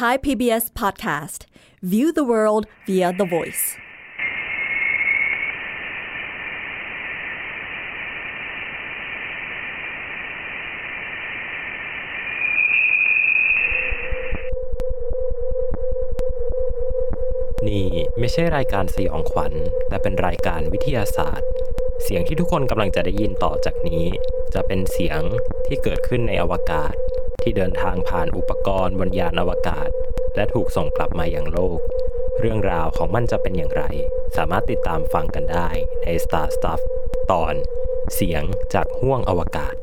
Thai PBS podcast. View the world via the voice. นี่ไม่ใช่รายการสยองขวัญ แต่เป็นรายการวิทยาศาสตร์ เสียงที่ทุกคนกำลังจะได้ยินต่อจากนี้ จะเป็นเสียงที่เกิดขึ้นในอวกาศ ที่เดินทางผ่านอุปกรณ์บนยานอวกาศ และถูกส่งกลับมาอย่างโลก เรื่องราวของมันจะเป็นอย่างไร สามารถติดตามฟังกันได้ใน Star Stuff ตอน เสียงจากห้วงอวกาศ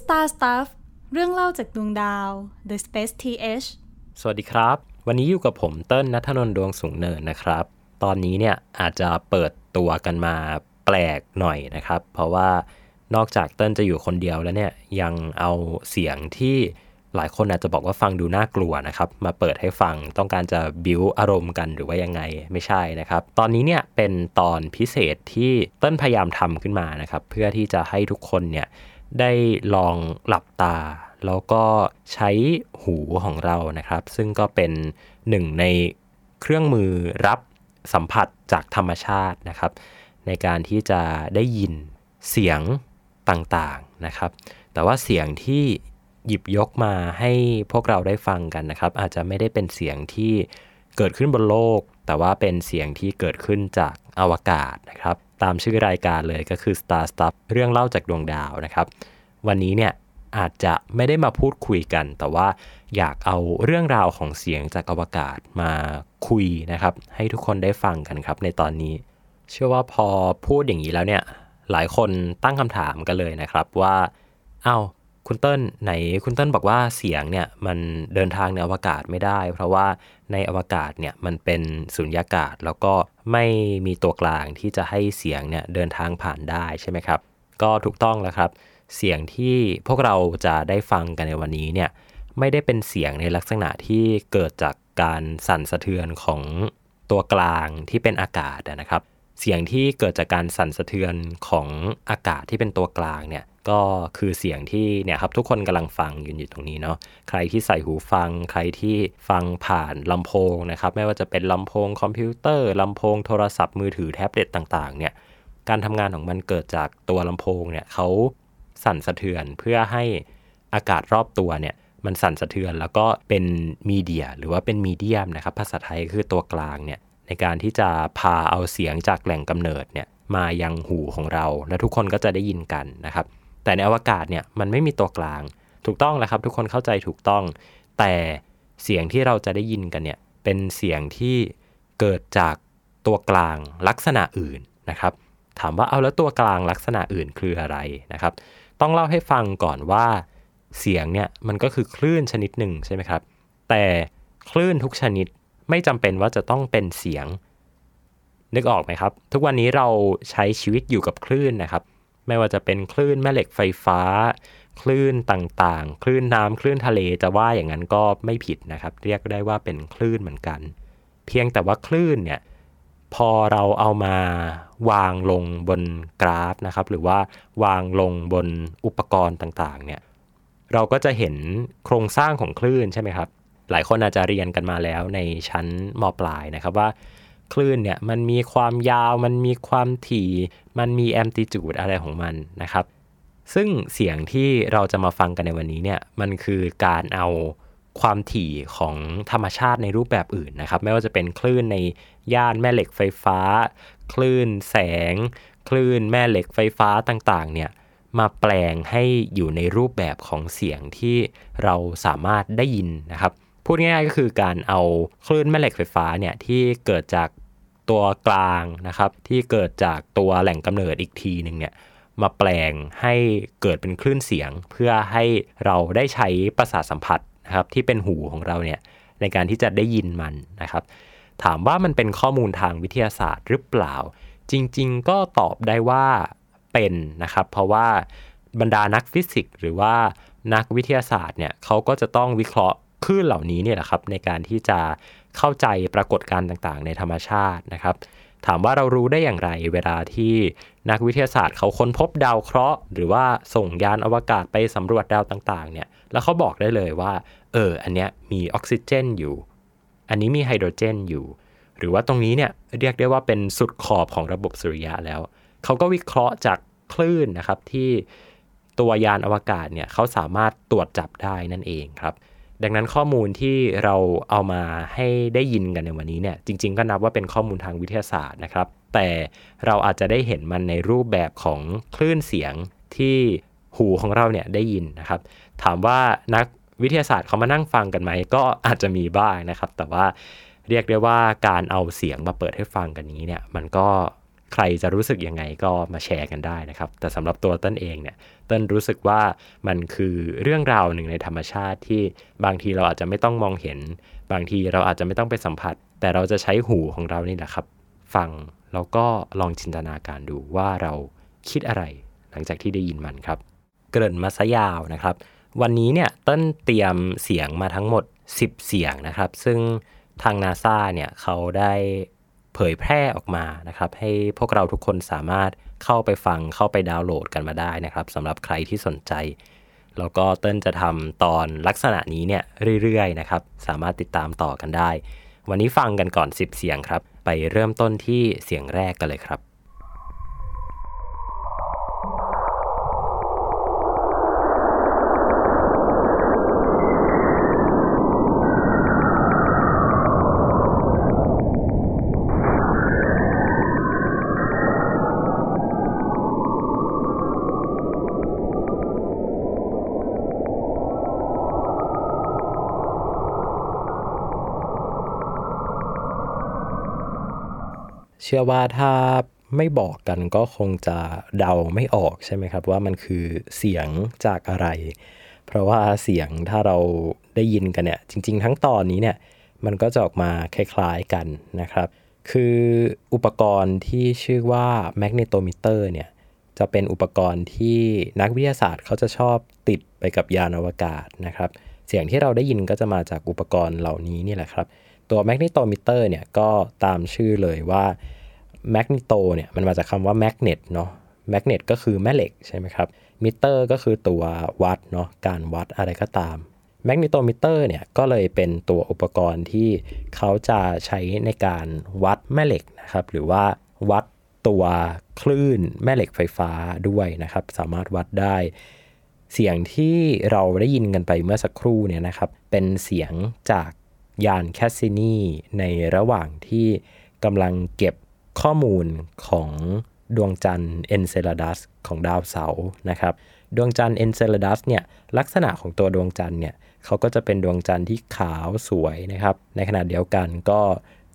Star Stuff เรื่องเล่าจากดวงดาว The Space TH สวัสดีครับ วันนี้อยู่กับผมเติ้ลนัทนนท์ดวงสูงเนินนะครับ ตอนนี้เนี่ยอาจจะเปิดตัวกันมาแปลกหน่อยนะครับ เพราะว่า นอกจากเติ้ลจะอยู่คนเดียวแล้วเนี่ยยังเอาเสียงที่หลายคนอาจจะบอกว่าฟังดูน่ากลัวนะครับ มาเปิดให้ฟังต้องการจะบิวอารมณ์กันหรือว่ายังไงไม่ใช่นะครับ ตอนนี้เนี่ยเป็นตอนพิเศษที่เติ้ลพยายามทำขึ้นมานะครับ เพื่อที่จะให้ทุกคนเนี่ยได้ลองหลับตา แล้วก็ใช้หูของเรานะครับ ซึ่งก็เป็นหนึ่งในเครื่องมือรับสัมผัสจากธรรมชาตินะครับ ในการที่จะได้ยินเสียง ต่างๆนะครับ แต่ว่าเสียงที่หยิบยกมาให้พวกเราได้ฟังกันนะครับ อาจจะไม่ได้เป็นเสียงที่เกิดขึ้นบนโลก แต่ว่าเป็นเสียงที่เกิดขึ้นจากอวกาศนะครับ ตามชื่อรายการเลยก็คือ Star Stuff เรื่องเล่าจากดวงดาวนะครับ วันนี้เนี่ยอาจจะไม่ได้มาพูดคุยกัน แต่ว่าอยากเอาเรื่องราวของเสียงจากอวกาศมาคุยนะครับ ให้ทุกคนได้ฟังกันครับในตอนนี้ เชื่อว่าพอพูดอย่างนี้แล้วเนี่ย หลายคนตั้งคำถามกันเลยนะครับว่าอ้าวคุณเติ้ลไหนคุณเติ้ลบอกว่าเสียงเนี่ยมันเดินทางในอวกาศไม่ได้ เพราะว่าในอวกาศเนี่ยมันเป็นสุญญากาศ แล้วก็ไม่มีตัวกลางที่จะให้เสียงเนี่ยเดินทางผ่านได้ใช่ไหมครับ ก็ถูกต้องแล้วครับ เสียงที่พวกเราจะได้ฟังกันในวันนี้เนี่ยไม่ได้เป็นเสียงในลักษณะที่เกิดจากการสั่นสะเทือนของตัวกลางที่เป็นอากาศนะครับ เสียงที่เกิดจากการสั่นสะเทือนของอากาศที่เป็นตัวกลางเนี่ยก็คือเสียงที่เนี่ยครับทุกคนกำลังฟังอยู่อยู่ตรงนี้เนาะใครที่ใส่หูฟัง ใครที่ฟังผ่านลำโพงนะครับไม่ว่าจะเป็นลำโพงคอมพิวเตอร์ลำโพงโทรศัพท์มือถือแท็บเล็ตต่างๆเนี่ยการทำงานของมันเกิดจากตัวลำโพงเนี่ยเขาสั่นสะเทือนเพื่อให้อากาศรอบตัวเนี่ยมันสั่นสะเทือนแล้วก็เป็นมีเดียหรือว่าเป็นมีเดียมนะครับภาษาไทยคือตัวกลางเนี่ย ในการที่จะพาเอาเสียงจากแหล่งกำเนิดเนี่ยมายังหูของเรา และทุกคนก็จะได้ยินกันนะครับ แต่ในอวกาศเนี่ยมันไม่มีตัวกลาง ถูกต้องแล้วครับทุกคนเข้าใจถูกต้อง แต่เสียงที่เราจะได้ยินกันเนี่ยเป็นเสียงที่เกิดจากตัวกลางลักษณะอื่นนะครับ ถามว่าเอาแล้วตัวกลางลักษณะอื่นคืออะไรนะครับ ต้องเล่าให้ฟังก่อนว่าเสียงเนี่ยมันก็คือคลื่นชนิดหนึ่งใช่ไหมครับ แต่คลื่นทุกชนิด ไม่จำเป็นว่าจะต้องเป็นเสียง นึกออกไหมครับ ทุกวันนี้เราใช้ชีวิตอยู่กับคลื่นนะครับ ไม่ว่าจะเป็นคลื่นแม่เหล็กไฟฟ้า คลื่นต่างๆ คลื่นน้ำคลื่นทะเลจะว่าอย่างนั้นก็ไม่ผิดนะครับ เรียกได้ว่าเป็นคลื่นเหมือนกัน เพียงแต่ว่าคลื่นเนี่ยพอเราเอามาวางลงบนกราฟนะครับ หรือว่าวางลงบนอุปกรณ์ต่างๆ เนี่ย เราก็จะเห็นโครงสร้างของคลื่นใช่ไหมครับ หลายคนอาจจะเรียนกันมาแล้วในชั้นมปลายนะครับว่า คลื่นเนี่ยมันมีความยาว มันมีความถี่ มันมีแอมติจูดอะไรของมันนะครับ ซึ่งเสียงที่เราจะมาฟังกันในวันนี้เนี่ยมันคือการเอาความถี่ของธรรมชาติในรูปแบบอื่นนะครับ ไม่ว่าจะเป็นคลื่นในย่านแม่เหล็กไฟฟ้า คลื่นแสง คลื่นแม่เหล็กไฟฟ้าต่างๆ เนี่ยมาแปลงให้อยู่ในรูปแบบของเสียงที่เราสามารถได้ยินนะครับ พูดง่ายๆก็คือการเอาคลื่นแม่เหล็กไฟฟ้าเนี่ยที่เกิดจากตัวกลางนะครับที่เกิดจากตัวแหล่งกำเนิดอีกทีหนึ่งเนี่ยมาแปลงให้เกิดเป็นคลื่นเสียง เพื่อให้เราได้ใช้ประสาทสัมผัสนะครับที่เป็นหูของเราเนี่ยในการที่จะได้ยินมันนะครับ ถามว่ามันเป็นข้อมูลทางวิทยาศาสตร์หรือเปล่า จริงๆ ก็ตอบได้ว่าเป็นนะครับ เพราะว่าบรรดานักฟิสิกส์หรือว่านักวิทยาศาสตร์เนี่ยเขาก็จะต้องวิเคราะห์ คลื่นเหล่านี้เนี่ยแหละครับในการที่จะเข้าใจปรากฏการณ์ต่างๆ ในธรรมชาตินะครับ ถามว่าเรารู้ได้อย่างไร เวลาที่นักวิทยาศาสตร์เขาค้นพบดาวเคราะห์หรือว่าส่งยานอวกาศไปสำรวจดาวต่างๆเนี่ยแล้วเขาบอกได้เลยว่า เออ อันเนี้ยมีออกซิเจนอยู่ อันนี้มีไฮโดรเจนอยู่ หรือว่าตรงนี้เนี่ยเรียกได้ว่าเป็นสุดขอบของระบบสุริยะแล้ว เขาก็วิเคราะห์จากคลื่นนะครับที่ตัวยานอวกาศเนี่ยเขาสามารถตรวจจับได้นั่นเองครับ ดังนั้นข้อมูลที่เราเอามาให้ได้ยินกันในวันนี้เนี่ยจริง ๆ ก็นับว่าเป็นข้อมูลทางวิทยาศาสตร์นะครับ แต่เราอาจจะได้เห็นมันในรูปแบบของคลื่นเสียงที่หูของเราเนี่ยได้ยินนะครับ ถามว่านักวิทยาศาสตร์เขามานั่งฟังกันไหมก็อาจจะมีบ้างนะครับ แต่ว่าเรียกได้ว่าการเอาเสียงมาเปิดให้ฟังกันนี้เนี่ยมันก็ ใครจะรู้สึกยังไงก็มาแชร์กันได้นะครับ แต่สำหรับตัวต้นเองเนี่ยต้นรู้สึกว่ามันคือเรื่องราวหนึ่งในธรรมชาติที่บางทีเราอาจจะไม่ต้องมองเห็น บางทีเราอาจจะไม่ต้องไปสัมผัส แต่เราจะใช้หูของเรานี่แหละครับ ฟังแล้วก็ลองจินตนาการดูว่าเราคิดอะไร หลังจากที่ได้ยินมันครับ เกริ่นมาซะยาวนะครับ วันนี้เนี่ยต้นเตรียมเสียงมาทั้งหมด 10 เสียงนะครับ ซึ่งทางนาซาเนี่ยเขาได้ เผยแพร่ออกมานะครับ ให้พวกเราทุกคนสามารถเข้าไปฟังเข้าไปดาวน์โหลดกันมาได้นะครับสำหรับใครที่สนใจ แล้วก็เต้นจะทำตอนลักษณะนี้เนี่ยเรื่อยๆนะครับ สามารถติดตามต่อกันได้ วันนี้ฟังกันก่อน 10 เสียงครับ ไปเริ่มต้นที่เสียงแรกกันเลยครับ ชื่อว่าถ้าไม่บอกกันก็คงจะเดาไม่ออกใช่ไหมครับ ว่ามันคือเสียงจากอะไร เพราะว่าเสียงถ้าเราได้ยินกันเนี่ย จริง ๆ ทั้งตอนนี้เนี่ยมันก็จะออกมาคล้ายๆกันนะครับ คืออุปกรณ์ที่ชื่อว่าแมกเนโตมิเตอร์เนี่ยจะเป็นอุปกรณ์ที่นักวิทยาศาสตร์เขาจะชอบติดไปกับยานอวกาศนะครับ เสียงที่เราได้ยินก็จะมาจากอุปกรณ์เหล่านี้นี่แหละครับ ตัว magnetometer เนี่ยก็ตามชื่อเลยว่า magneto เนี่ยมันมาจากคำว่า magnet เนาะ magnet ก็คือแม่เหล็กใช่ไหมครับมิเตอร์ก็คือตัววัดเนาะการวัดอะไรก็ตาม magnetometer เนี่ยก็เลยเป็นตัวอุปกรณ์ที่เขาจะใช้ในการวัดแม่เหล็กนะครับหรือว่าวัดตัวคลื่นแม่เหล็กไฟฟ้าด้วยนะครับ สามารถวัดได้ เสียงที่เราได้ยินกันไปเมื่อสักครู่เนี่ยนะครับเป็นเสียงจากยานแคสซินีในระหว่างที่กำลังเก็บ ข้อมูลของดวงจันทร์เอนเซลดัสของดาวเสาร์นะครับ ดวงจันทร์เอนเซลดัสเนี่ยลักษณะของตัวดวงจันทร์เนี่ยเขาก็จะเป็นดวงจันทร์ที่ขาวสวยนะครับ ในขณะเดียวกันก็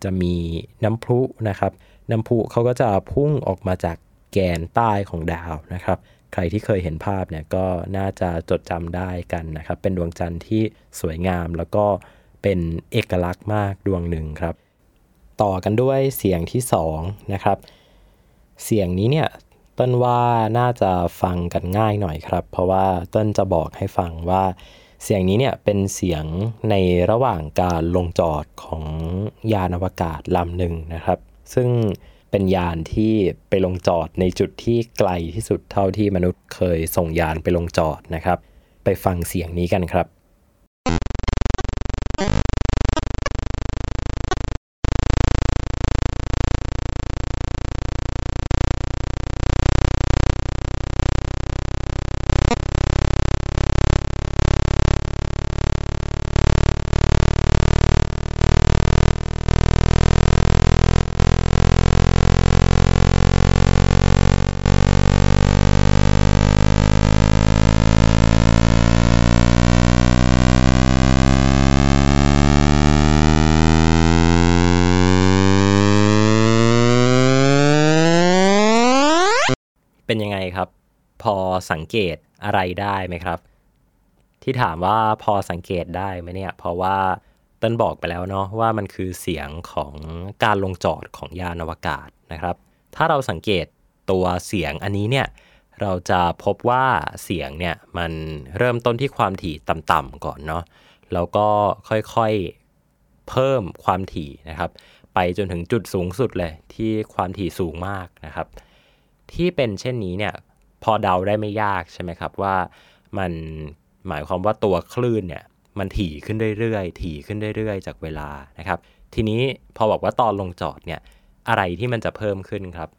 จะมีน้ำพุนะครับ น้ำพุเขาก็จะพุ่งออกมาจากแกนใต้ของดาวนะครับ ใครที่เคยเห็นภาพเนี่ยก็น่าจะจดจำได้กันนะครับ เป็นดวงจันทร์ที่สวยงามแล้วก็เป็นเอกลักษณ์มากดวงหนึ่งครับ ต่อกันด้วยเสียงที่2นะครับเสียงนี้เนี่ยต้นว่าน่าจะฟังกันง่ายหน่อยครับ เพราะว่าต้นจะบอกให้ฟังว่าเสียงนี้เนี่ยเป็นเสียงในระหว่างการลงจอดของยานอวกาศลำหนึ่งนะครับ ซึ่งเป็นยานที่ไปลงจอดในจุดที่ไกลที่สุดเท่าที่มนุษย์เคยส่งยานไปลงจอดนะครับ ไปฟังเสียงนี้กันครับ สังเกตอะไรได้ไหมครับ ที่ถามว่าพอสังเกตได้ไหมเนี่ย เพราะว่าต้นบอกไปแล้วเนาะว่ามันคือเสียงของการลงจอดของยานอวกาศนะครับ ถ้าเราสังเกตตัวเสียงอันนี้เนี่ยเราจะพบว่าเสียงเนี่ยมันเริ่มต้นที่ความถี่ต่ำๆก่อนเนาะแล้วก็ค่อยๆเพิ่มความถี่นะครับ ไปจนถึงจุดสูงสุดเลยที่ความถี่สูงมากนะครับ ที่เป็นเช่นนี้เนี่ย พอเดาได้ไม่ยากใช่ไหมครับว่ามันหมายความว่าตัวคลื่นเนี่ยมันถี่ขึ้นเรื่อยๆ ถี่ขึ้นเรื่อยๆ จากเวลานะครับ ทีนี้พอบอกว่าตอนลงจอดเนี่ยอะไรที่มันจะเพิ่มขึ้นครับ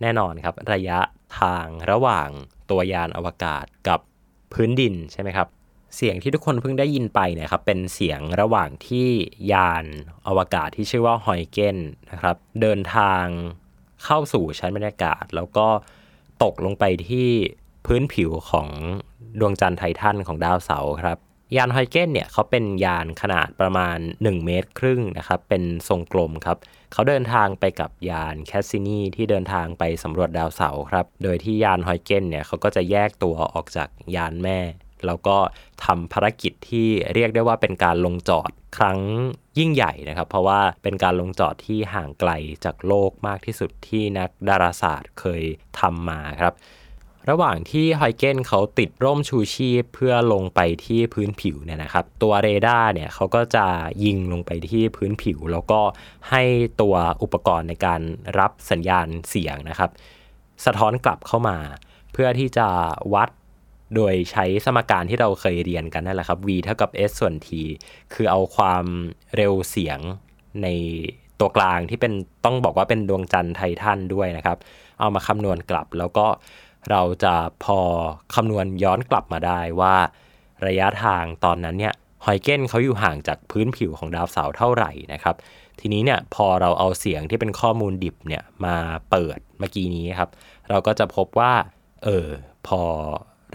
แน่นอนครับ ระยะทางระหว่างตัวยานอวกาศกับพื้นดินใช่ไหมครับ เสียงที่ทุกคนเพิ่งได้ยินไปเนี่ยครับเป็นเสียงระหว่างที่ยานอวกาศที่ชื่อว่าฮอยเกนนะครับ เดินทางเข้าสู่ชั้นบรรยากาศ แล้วก็ ตกลงไปที่พื้นผิวของดวงจันทร์ไททันของดาวเสาร์ครับ ยานไฮเกนเนี่ยเขาเป็นยานขนาดประมาณ 1 เมตรครึ่งนะครับ เป็นทรงกลมครับ เขาเดินทางไปกับยานแคสซินีที่เดินทางไปสำรวจดาวเสาร์ครับ โดยที่ยานไฮเกนเนี่ยเขาก็จะแยกตัวออกจากยานแม่ แล้วก็ทำภารกิจที่เรียกได้ว่าเป็นการลงจอดครั้งยิ่งใหญ่นะครับ เพราะว่าเป็นการลงจอดที่ห่างไกลจากโลกมากที่สุดที่นักดาราศาสตร์เคยทำมาครับระหว่างที่ไฮเกนเขาติดร่มชูชีพเพื่อลงไปที่พื้นผิวเนี่ยนะครับ ตัวเรดาร์เนี่ยเขาก็จะยิงลงไปที่พื้นผิว แล้วก็ให้ตัวอุปกรณ์ในการรับสัญญาณเสียงนะครับ สะท้อนกลับเข้ามา เพื่อที่จะวัด โดยใช้สมการที่เราเคยเรียนกันนั่นแหละครับ v เท่ากับ s ส่วน t คือเอาความเร็วเสียงในตัวกลางที่เป็นต้องบอกว่าเป็นดวงจันทร์ไททันด้วยนะครับ เอามาคำนวณกลับแล้วก็เราจะพอคำนวณย้อนกลับมาได้ว่าระยะทางตอนนั้นเนี่ยฮอยเกนเขาอยู่ห่างจากพื้นผิวของดาวเสาร์เท่าไหร่นะครับ ทีนี้เนี่ยพอเราเอาเสียงที่เป็นข้อมูลดิบเนี่ยมาเปิดเมื่อกี้นี้ครับ เราก็จะพบว่าเออพอ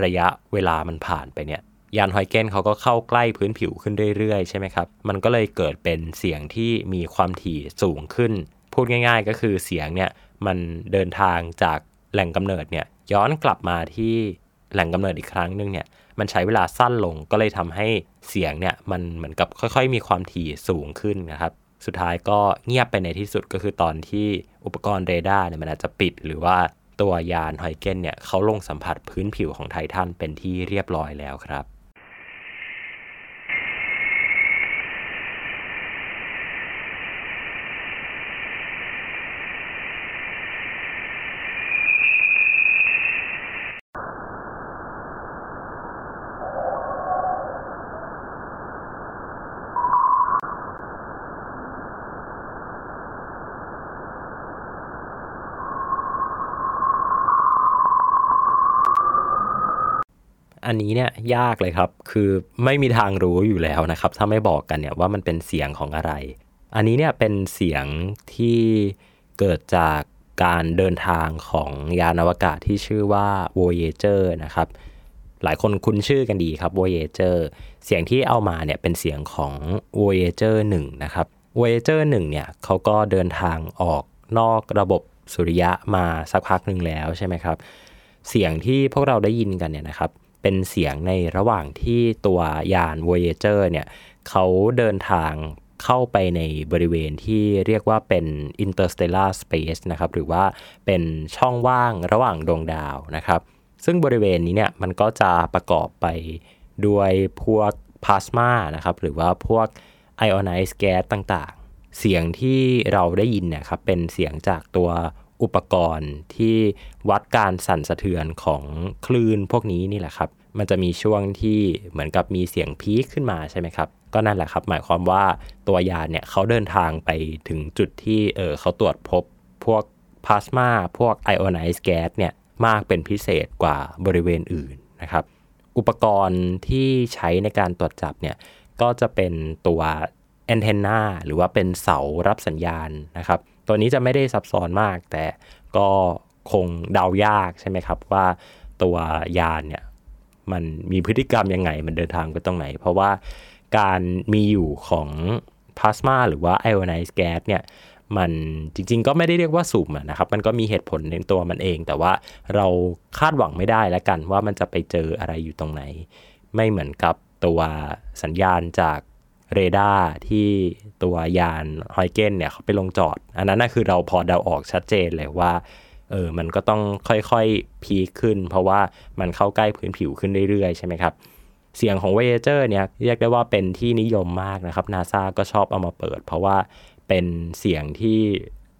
ระยะเวลามันผ่านไปเนี่ยยานฮอยเกนเขาก็เข้าใกล้พื้นผิวขึ้นเรื่อยๆ ใช่ไหมครับ มันก็เลยเกิดเป็นเสียงที่มีความถี่สูงขึ้น พูดง่าย ๆ ก็คือเสียงเนี่ยมันเดินทางจากแหล่งกำเนิดเนี่ยย้อนกลับมาที่แหล่งกำเนิดอีกครั้งหนึ่งเนี่ยมันใช้เวลาสั้นลงก็เลยทำให้เสียงเนี่ยมันเหมือนกับค่อยๆ มีความถี่สูงขึ้นนะครับ สุดท้ายก็เงียบไปในที่สุดก็คือตอนที่อุปกรณ์เรดาร์เนี่ยมันอาจจะปิดหรือว่า ตัวยานไฮเกนเนี่ยเขาลงสัมผัสพื้นผิวของไททันเป็นที่เรียบร้อยแล้วครับ อันนี้เนี่ยยากเลยครับ คือไม่มีทางรู้อยู่แล้วนะครับ ถ้าไม่บอกกันเนี่ยว่ามันเป็นเสียงของอะไร อันนี้เนี่ยเป็นเสียงที่เกิดจากการเดินทางของยานอวกาศที่ชื่อว่า Voyager นะครับ หลายคนคุ้นชื่อกันดีครับ Voyager เสียงที่เอามาเนี่ยเป็นเสียงของ Voyager 1 นะครับ Voyager 1 เนี่ยเขาก็เดินทางออกนอกระบบสุริยะมาสักพักหนึ่งแล้วใช่ไหมครับ เสียงที่พวกเราได้ยินกันเนี่ยนะครับ เป็นเสียงในระหว่างที่ตัวยาน Voyager เนี่ยเขาเดินทางเข้าไปในบริเวณที่เรียกว่าเป็น interstellar space นะครับ หรือว่าเป็นช่องว่างระหว่างดวงดาวนะครับ ซึ่งบริเวณนี้เนี่ยมันก็จะประกอบไปด้วยพวกพลาสมานะครับ หรือว่าพวก ionized gas ต่างๆ เสียงที่เราได้ยินเนี่ยครับเป็นเสียงจากตัว อุปกรณ์ที่วัดการสั่นสะเทือนของคลื่นพวกนี้นี่แหละครับ มันจะมีช่วงที่เหมือนกับมีเสียงพีคขึ้นมาใช่ไหมครับ ก็นั่นแหละครับ หมายความว่าตัวยานเนี่ยเขาเดินทางไปถึงจุดที่เออเขาตรวจพบพวกพลาสมาพวก ionized gas เนี่ยมากเป็นพิเศษกว่าบริเวณอื่นนะครับ อุปกรณ์ที่ใช้ในการตรวจจับเนี่ยก็จะเป็นตัวแอนเทนนาหรือว่าเป็นเสารับสัญญาณนะครับ ตัวนี้จะไม่ได้ซับซ้อนมาก แต่ก็คงเดายากใช่ไหมครับว่าตัวยานเนี่ยมันมีพฤติกรรมยังไง มันเดินทางไปตรงไหน เพราะว่าการมีอยู่ของพลาสมาหรือว่าไอโอไนซ์แก๊สเนี่ยมันจริงๆก็ไม่ได้เรียกว่าสุ่มนะครับ มันก็มีเหตุผลในตัวมันเอง แต่ว่าเราคาดหวังไม่ได้แล้วกันว่ามันจะไปเจออะไรอยู่ตรงไหน ไม่เหมือนกับตัวสัญญาณจาก เรดาร์ที่ตัวยานฮอยเกนเนี่ยเขาไปลงจอด อันนั้นน่ะคือเราพอเดาออกชัดเจนเลยว่าเออมันก็ต้องค่อยๆ พีคขึ้น เพราะว่ามันเข้าใกล้พื้นผิวขึ้นเรื่อยๆ ใช่ไหมครับ เสียงของ Voyager เนี่ยเรียกได้ว่าเป็นที่นิยมมากนะครับ NASA ก็ชอบเอามาเปิด เพราะว่าเป็นเสียงที่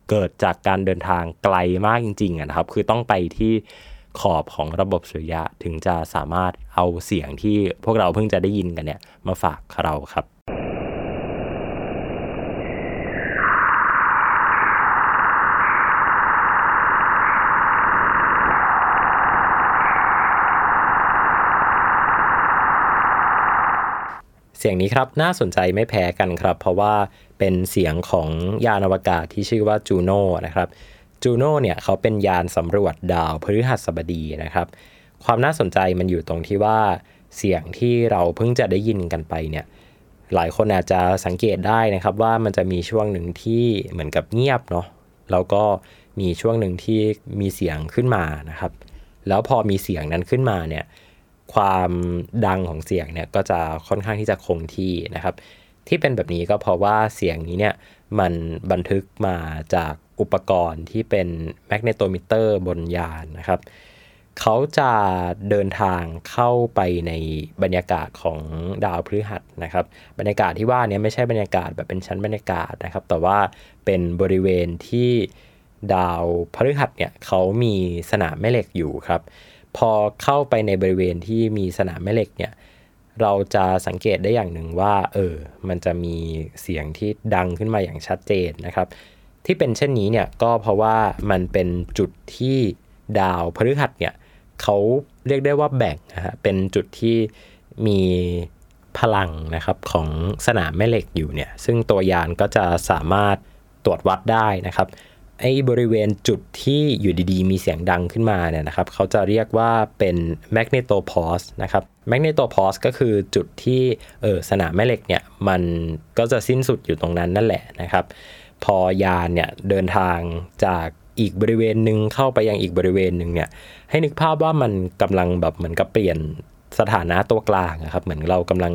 เกิดจากการเดินทางไกลมากจริงๆนะครับ คือต้องไปที่ขอบของระบบสุริยะถึงจะสามารถเอาเสียงที่พวกเราเพิ่งจะได้ยินกันเนี่ยมาฝากเราครับ เสียงนี้ครับน่าสนใจไม่แพ้กันครับ เพราะว่าเป็นเสียงของยานอวกาศที่ชื่อว่าจูโน่นะครับจูโน่เนี่ยเขาเป็นยานสำรวจดาวพฤหัสบดีนะครับ ความน่าสนใจมันอยู่ตรงที่ว่าเสียงที่เราเพิ่งจะได้ยินกันไปเนี่ยหลายคนอาจจะสังเกตได้นะครับว่ามันจะมีช่วงหนึ่งที่เหมือนกับเงียบเนาะแล้วก็มีช่วงหนึ่งที่มีเสียงขึ้นมานะครับ แล้วพอมีเสียงนั้นขึ้นมาเนี่ย ความดังของเสียงเนี่ยก็จะค่อนข้างที่จะคงที่นะครับ ที่เป็นแบบนี้ก็เพราะว่าเสียงนี้เนี่ยมันบันทึกมาจากอุปกรณ์ที่เป็น magnetometer บนยานนะครับเขาจะเดินทางเข้าไปในบรรยากาศของดาวพฤหัสนะครับ บรรยากาศที่ว่านี้ไม่ใช่บรรยากาศแบบเป็นชั้นบรรยากาศนะครับ แต่ว่าเป็นบริเวณที่ดาวพฤหัสเนี่ยเขามีสนามแม่เหล็กอยู่ครับ พอเข้าไปในบริเวณที่มีสนามแม่เหล็กเนี่ยเราจะสังเกตได้อย่างหนึ่งว่า เออ มันจะมีเสียงที่ดังขึ้นมาอย่างชัดเจนนะครับ ที่เป็นเช่นนี้เนี่ยก็เพราะว่ามันเป็นจุดที่ดาวพฤหัสเนี่ยเขาเรียกได้ว่าแบ่งนะฮะเป็นจุดที่มีพลังนะครับของสนามแม่เหล็กอยู่เนี่ย ซึ่งตัวยานก็จะสามารถตรวจวัดได้นะครับ ไอ้บริเวณจุดที่อยู่ดีๆ มีเสียงดังขึ้นมาเนี่ยนะครับเขาจะเรียกว่าเป็น magnetopause นะครับ magnetopause ก็คือจุดที่เออสนามแม่เหล็กเนี่ยมันก็จะสิ้นสุดอยู่ตรงนั้นนั่นแหละนะครับ พอยานเนี่ยเดินทางจากอีกบริเวณหนึ่งเข้าไปยังอีกบริเวณหนึ่งเนี่ยให้นึกภาพว่ามันกำลังแบบเหมือนกับเปลี่ยนสถานะตัวกลางนะครับ เหมือนเรากำลัง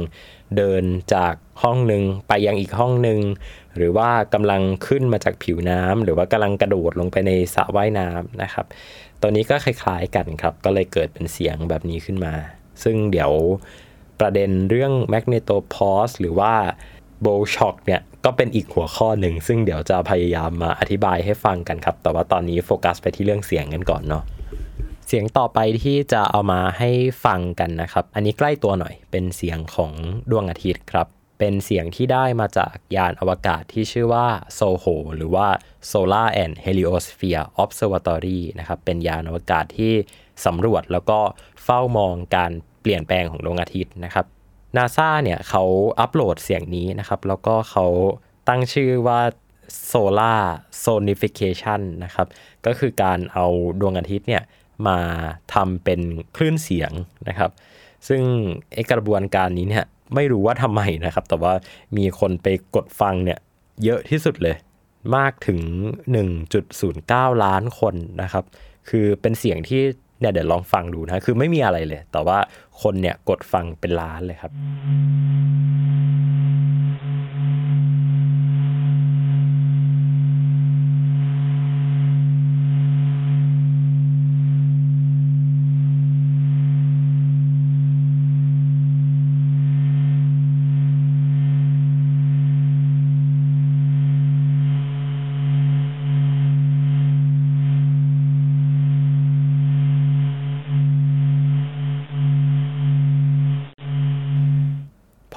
เดินจากห้องหนึ่งไปยังอีกห้องหนึ่งหรือว่ากำลังขึ้นมาจากผิวน้ำหรือว่ากำลังกระโดดลงไปในสระว่ายน้ำนะครับ ตัวนี้ก็คล้ายๆกันครับ ก็เลยเกิดเป็นเสียงแบบนี้ขึ้นมา ซึ่งเดี๋ยวประเด็นเรื่อง magnetopause หรือว่า b o w shock เนี่ยก็เป็นอีกหัวข้อหนึ่ง ซึ่งเดี๋ยวจะพยายามมาอธิบายให้ฟังกันครับ แต่ว่าตอนนี้โฟกัสไปที่เรื่องเสียงกันก่อนเนาะ สียงต่อไปที่จะเอามาให้ฟังกันนะครับ อันนี้ใกล้ตัวหน่อย เป็นเสียงของดวงอาทิตย์ครับ เป็นเสียงที่ได้มาจากยานอวกาศที่ชื่อว่า SOHO หรือว่า Solar and Heliosphere Observatory นะครับ เป็นยานอวกาศที่สำรวจแล้วก็เฝ้ามองการเปลี่ยนแปลงของดวงอาทิตย์นะครับนาซาเนี่ยเขาอัปโหลดเสียงนี้นะครับ แล้วก็เขาตั้งชื่อว่า Solar Sonification นะครับ ก็คือการเอาดวงอาทิตย์เนี่ย มาทำเป็นคลื่นเสียงนะครับ ซึ่งไอกระบวนการนี้เนี่ยไม่รู้ว่าทำไมนะครับ แต่ว่ามีคนไปกดฟังเนี่ยเยอะที่สุดเลย มากถึง 1.09 ล้านคนนะครับ คือเป็นเสียงที่เนี่ยเดี๋ยวลองฟังดูนะ คือไม่มีอะไรเลย แต่ว่าคนเนี่ยกดฟังเป็นล้านเลยครับ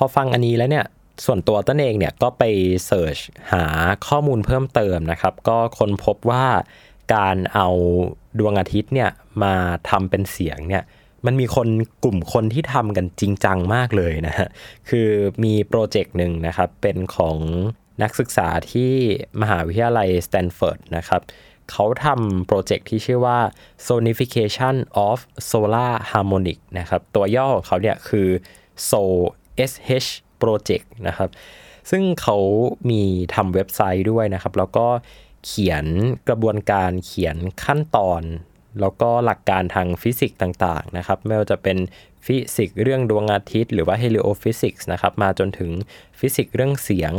พอฟังอันนี้แล้วเนี่ยส่วนตัวต้นเองเนี่ยก็ไป search หาข้อมูลเพิ่มเติมนะครับ ก็ค้นพบว่าการเอาดวงอาทิตย์เนี่ยมาทำเป็นเสียงเนี่ยมันมีคนกลุ่มคนที่ทำกันจริงจังมากเลยนะฮะคือมี project หนึ่งนะครับ เป็นของนักศึกษาที่มหาวิทยาลัยสแตนฟอร์ดนะครับเขาทำ project ที่ชื่อว่า sonification of solar harmonic นะครับ ตัวย่อของเขาเนี่ยคือ SoSH Project นะครับ ซึ่งเขามีทำเว็บไซต์ด้วยนะครับ แล้วก็เขียนกระบวนการเขียนขั้นตอน แล้วก็หลักการทางฟิสิกส์ต่างๆนะครับ ไม่ว่าจะเป็นฟิสิกส์เรื่องดวงอาทิตย์หรือว่า heliophysics นะครับ มาจนถึงฟิสิกส์เรื่องเสียง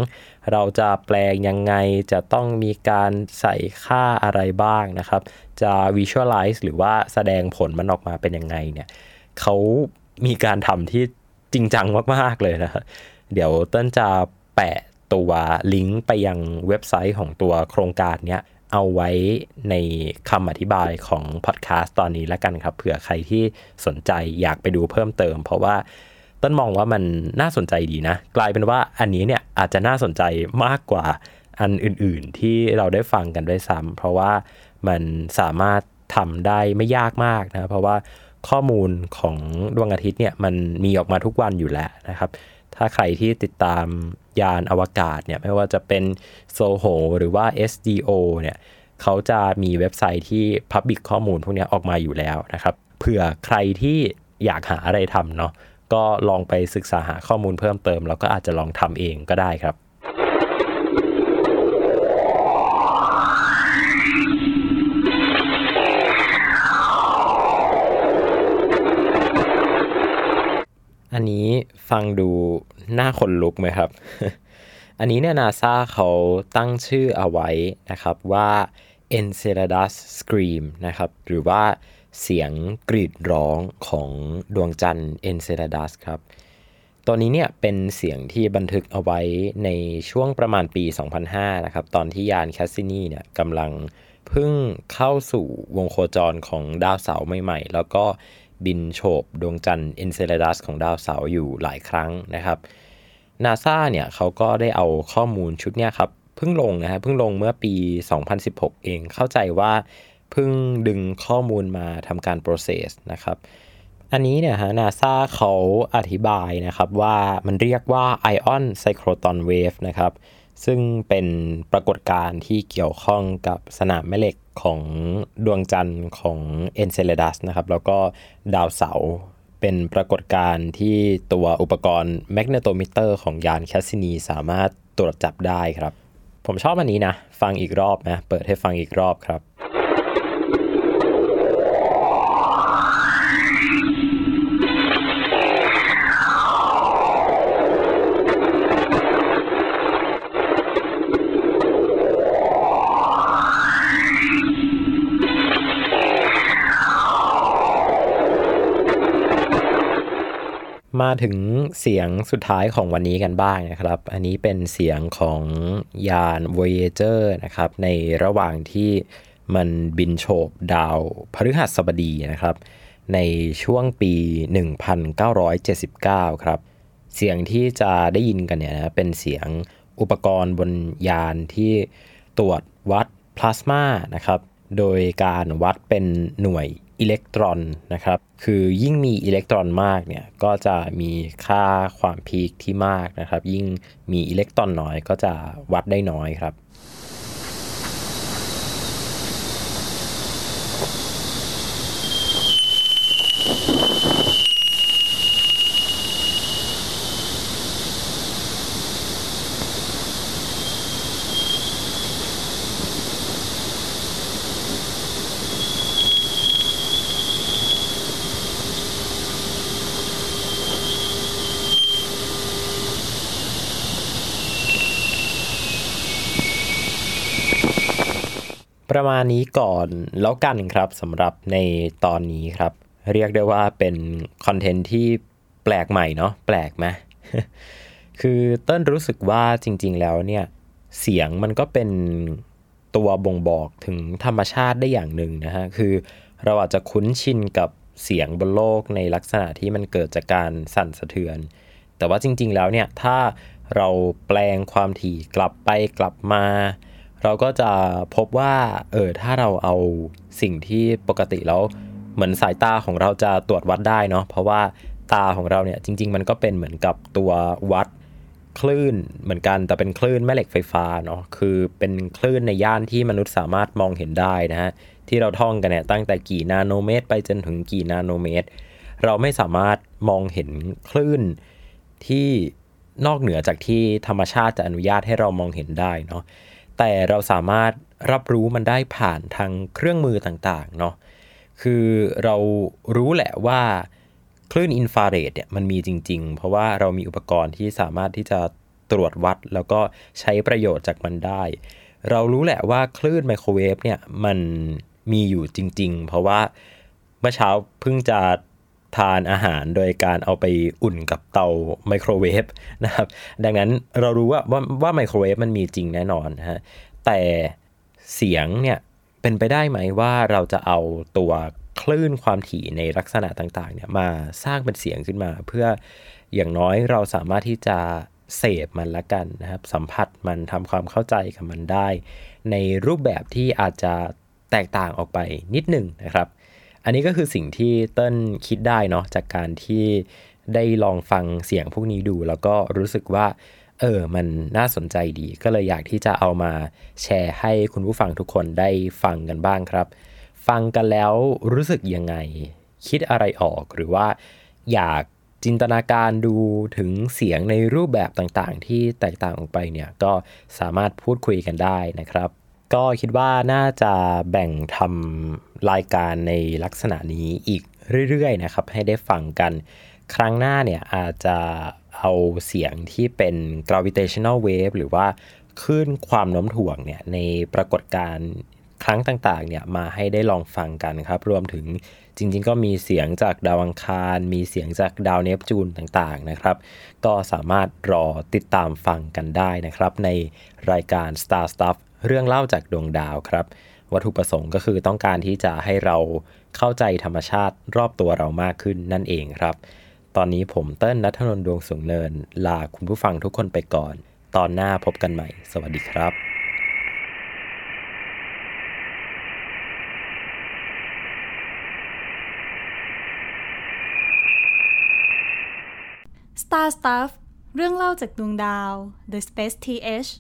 เราจะแปลงยังไงจะต้องมีการใส่ค่าอะไรบ้างนะครับ จะ visualize หรือว่าแสดงผลมันออกมาเป็นยังไงเนี่ยเขามีการทำที่ จริงจังมาก ๆ เลยนะครับเดี๋ยวเต้นจะแปะตัวลิงก์ไปยังเว็บไซต์ของตัวโครงการเนี้ยเอาไว้ในคำอธิบายของพอดแคสต์ตอนนี้แล้วกันครับ เผื่อใครที่สนใจอยากไปดูเพิ่มเติม เพราะว่าต้นมองว่ามันน่าสนใจดีนะ กลายเป็นว่าอันนี้เนี่ยอาจจะน่าสนใจมากกว่าอันอื่นๆ ที่เราได้ฟังกันด้วยซ้ำเพราะว่ามันสามารถทำได้ไม่ยากมากนะ เพราะว่า ข้อมูลของดวงอาทิตย์เนี่ยมันมีออกมาทุกวันอยู่แล้วนะครับ ถ้าใครที่ติดตามยานอวกาศเนี่ยไม่ว่าจะเป็นโซโหหรือว่า SDO เนี่ยเขาจะมีเว็บไซต์ที่พับบิ c ข้อมูลพวกนี้ออกมาอยู่แล้วนะครับ เผื่อใครที่อยากหาอะไรทำเนาะก็ลองไปศึกษาหาข้อมูลเพิ่มเติม แล้วก็อาจจะลองทำเองก็ได้ครับ อันนี้ฟังดูน่าขนลุกไหมครับ อันนี้เนี่ยนาซาเขาตั้งชื่อเอาไว้นะครับว่า Enceladus Scream นะครับ หรือว่าเสียงกรีดร้องของดวงจันทร์ Enceladus ครับ ตัวนี้เนี่ยเป็นเสียงที่บันทึกเอาไว้ในช่วงประมาณปี 2005 นะครับ ตอนที่ยานแคสซินีเนี่ยกำลังเพิ่งเข้าสู่วงโคจรของดาวเสาร์ใหม่ ๆ แล้วก็ บินโฉบดวงจันทร์ Enceladus ของดาวเสาร์อยู่หลายครั้งนะครับนาซาเนี่ยเขาก็ได้เอาข้อมูลชุดเนี้ยครับเพิ่งลงนะฮะเพิ่งลงเมื่อปี 2016 เองเข้าใจว่าเพิ่งดึงข้อมูลมาทำการ process นะครับอันนี้เนี่ยฮะนาซาเขาอธิบายนะครับว่ามันเรียกว่า Ion Cyclotron Wave นะครับ ซึ่งเป็นปรากฏการณ์ที่เกี่ยวข้องกับสนามแม่เหล็กของดวงจันทร์ของเอ็นเซเลดัสนะครับแล้วก็ดาวเสาร์เป็นปรากฏการณ์ที่ตัวอุปกรณ์ magnetometer ของยานแคสซินีสามารถตรวจจับได้ครับ ผมชอบอันนี้นะ ฟังอีกรอบนะ เปิดให้ฟังอีกรอบครับ มาถึงเสียงสุดท้ายของวันนี้กันบ้างนะครับ อันนี้เป็นเสียงของยาน Voyager นะครับ ในระหว่างที่มันบินโฉบดาวพฤหัสบดีนะครับ ในช่วงปี 1979 ครับ เสียงที่จะได้ยินกันเนี่ยนะเป็นเสียงอุปกรณ์บนยานที่ตรวจวัดพลาสมานะครับ โดยการวัดเป็นหน่วย อิเล็กตรอนนะครับ คือยิ่งมีอิเล็กตรอนมากเนี่ย ก็จะมีค่าความพีคที่มากนะครับ ยิ่งมีอิเล็กตรอนน้อยก็จะวัดได้น้อยครับ ประมาณนี้ก่อนแล้วกันครับสำหรับในตอนนี้ครับ เรียกได้ว่าเป็นคอนเทนต์ที่แปลกใหม่เนาะแปลกไหมคือเต้นรู้สึกว่าจริง ๆ แล้วเนี่ย เสียงมันก็เป็นตัวบ่งบอกถึงธรรมชาติได้อย่างหนึ่งนะฮะ คือเราอาจจะคุ้นชินกับเสียงบนโลกในลักษณะที่มันเกิดจากการสั่นสะเทือน แต่ว่าจริง ๆ แล้วเนี่ยถ้าเราแปลงความถี่กลับไปกลับมา เราก็จะพบว่าเออถ้าเราเอาสิ่งที่ปกติแล้วเหมือนสายตาของเราจะตรวจวัดได้เนาะเพราะว่าตาของเราเนี่ยจริง ๆ มันก็เป็นเหมือนกับตัววัดคลื่นเหมือนกันแต่เป็นคลื่นแม่เหล็กไฟฟ้าเนาะคือเป็นคลื่นในย่านที่มนุษย์สามารถมองเห็นได้นะฮะที่เราท่องกันเนี่ยตั้งแต่กี่นาโนเมตร ไปจนถึงกี่นาโนเมตร เราไม่สามารถมองเห็นคลื่นที่นอกเหนือจากที่ธรรมชาติจะอนุญาตให้เรามองเห็นได้เนาะ แต่เราสามารถรับรู้มันได้ผ่านทางเครื่องมือต่างๆเนาะคือเรารู้แหละว่าคลื่นอินฟราเรดเนี่ยมันมีจริง ๆ เพราะว่าเรามีอุปกรณ์ที่สามารถที่จะตรวจวัด แล้วก็ใช้ประโยชน์จากมันได้ เรารู้แหละว่าคลื่นไมโครเวฟเนี่ยมันมีอยู่จริง ๆ เพราะว่าเมื่อเช้าเพิ่งจะ ทานอาหารโดยการเอาไปอุ่นกับเตาไมโครเวฟนะครับดังนั้นเรารู้ว่าว่าว่าไมโครเวฟมันมีจริงแน่นอนนะฮะแต่เสียงเนี่ยเป็นไปได้ไหมว่าเราจะเอาตัวคลื่นความถี่ในลักษณะต่างๆเนี่ยมาสร้างเป็นเสียงขึ้นมา เพื่ออย่างน้อยเราสามารถที่จะเสพมันละกันนะครับ สัมผัสมันทำความเข้าใจกับมันได้ ในรูปแบบที่อาจจะแตกต่างออกไปนิดหนึ่งนะครับ อันนี้ก็คือสิ่งที่เติ้ลคิดได้เนาะจากการที่ได้ลองฟังเสียงพวกนี้ดู แล้วก็รู้สึกว่า เออ มันน่าสนใจดี ก็เลยอยากที่จะเอามาแชร์ให้คุณผู้ฟังทุกคนได้ฟังกันบ้างครับ ฟังกันแล้วรู้สึกยังไง คิดอะไรออกหรือว่าอยากจินตนาการดูถึงเสียงในรูปแบบต่างๆ ที่แตกต่างออกไปเนี่ย ก็สามารถพูดคุยกันได้นะครับ ก็คิดว่าน่าจะแบ่งทำรายการในลักษณะนี้อีกเรื่อยๆนะครับ ให้ได้ฟังกันครั้งหน้าเนี่ยอาจจะเอาเสียงที่เป็น gravitational wave หรือว่าคลื่นความโน้มถ่วงเนี่ยในปรากฏการณ์ครั้งต่างๆเนี่ยมาให้ได้ลองฟังกันครับ รวมถึงจริงๆ ก็มีเสียงจากดาวอังคาร มีเสียงจากดาวเนปจูนต่างๆนะครับ ก็สามารถรอติดตามฟังกันได้นะครับ ในรายการ Star Stuff เรื่องเล่าจากดวงดาวครับ วัตถุประสงค์ก็คือต้องการที่จะให้เราเข้าใจธรรมชาติรอบตัวเรามากขึ้นนั่นเองครับ ตอนนี้ผมเติ้ลนัทนนท์ดวงสูงเนิน ลาคุณผู้ฟังทุกคนไปก่อน ตอนหน้าพบกันใหม่ สวัสดีครับ Star Stuff เรื่องเล่าจากดวงดาว The Space TH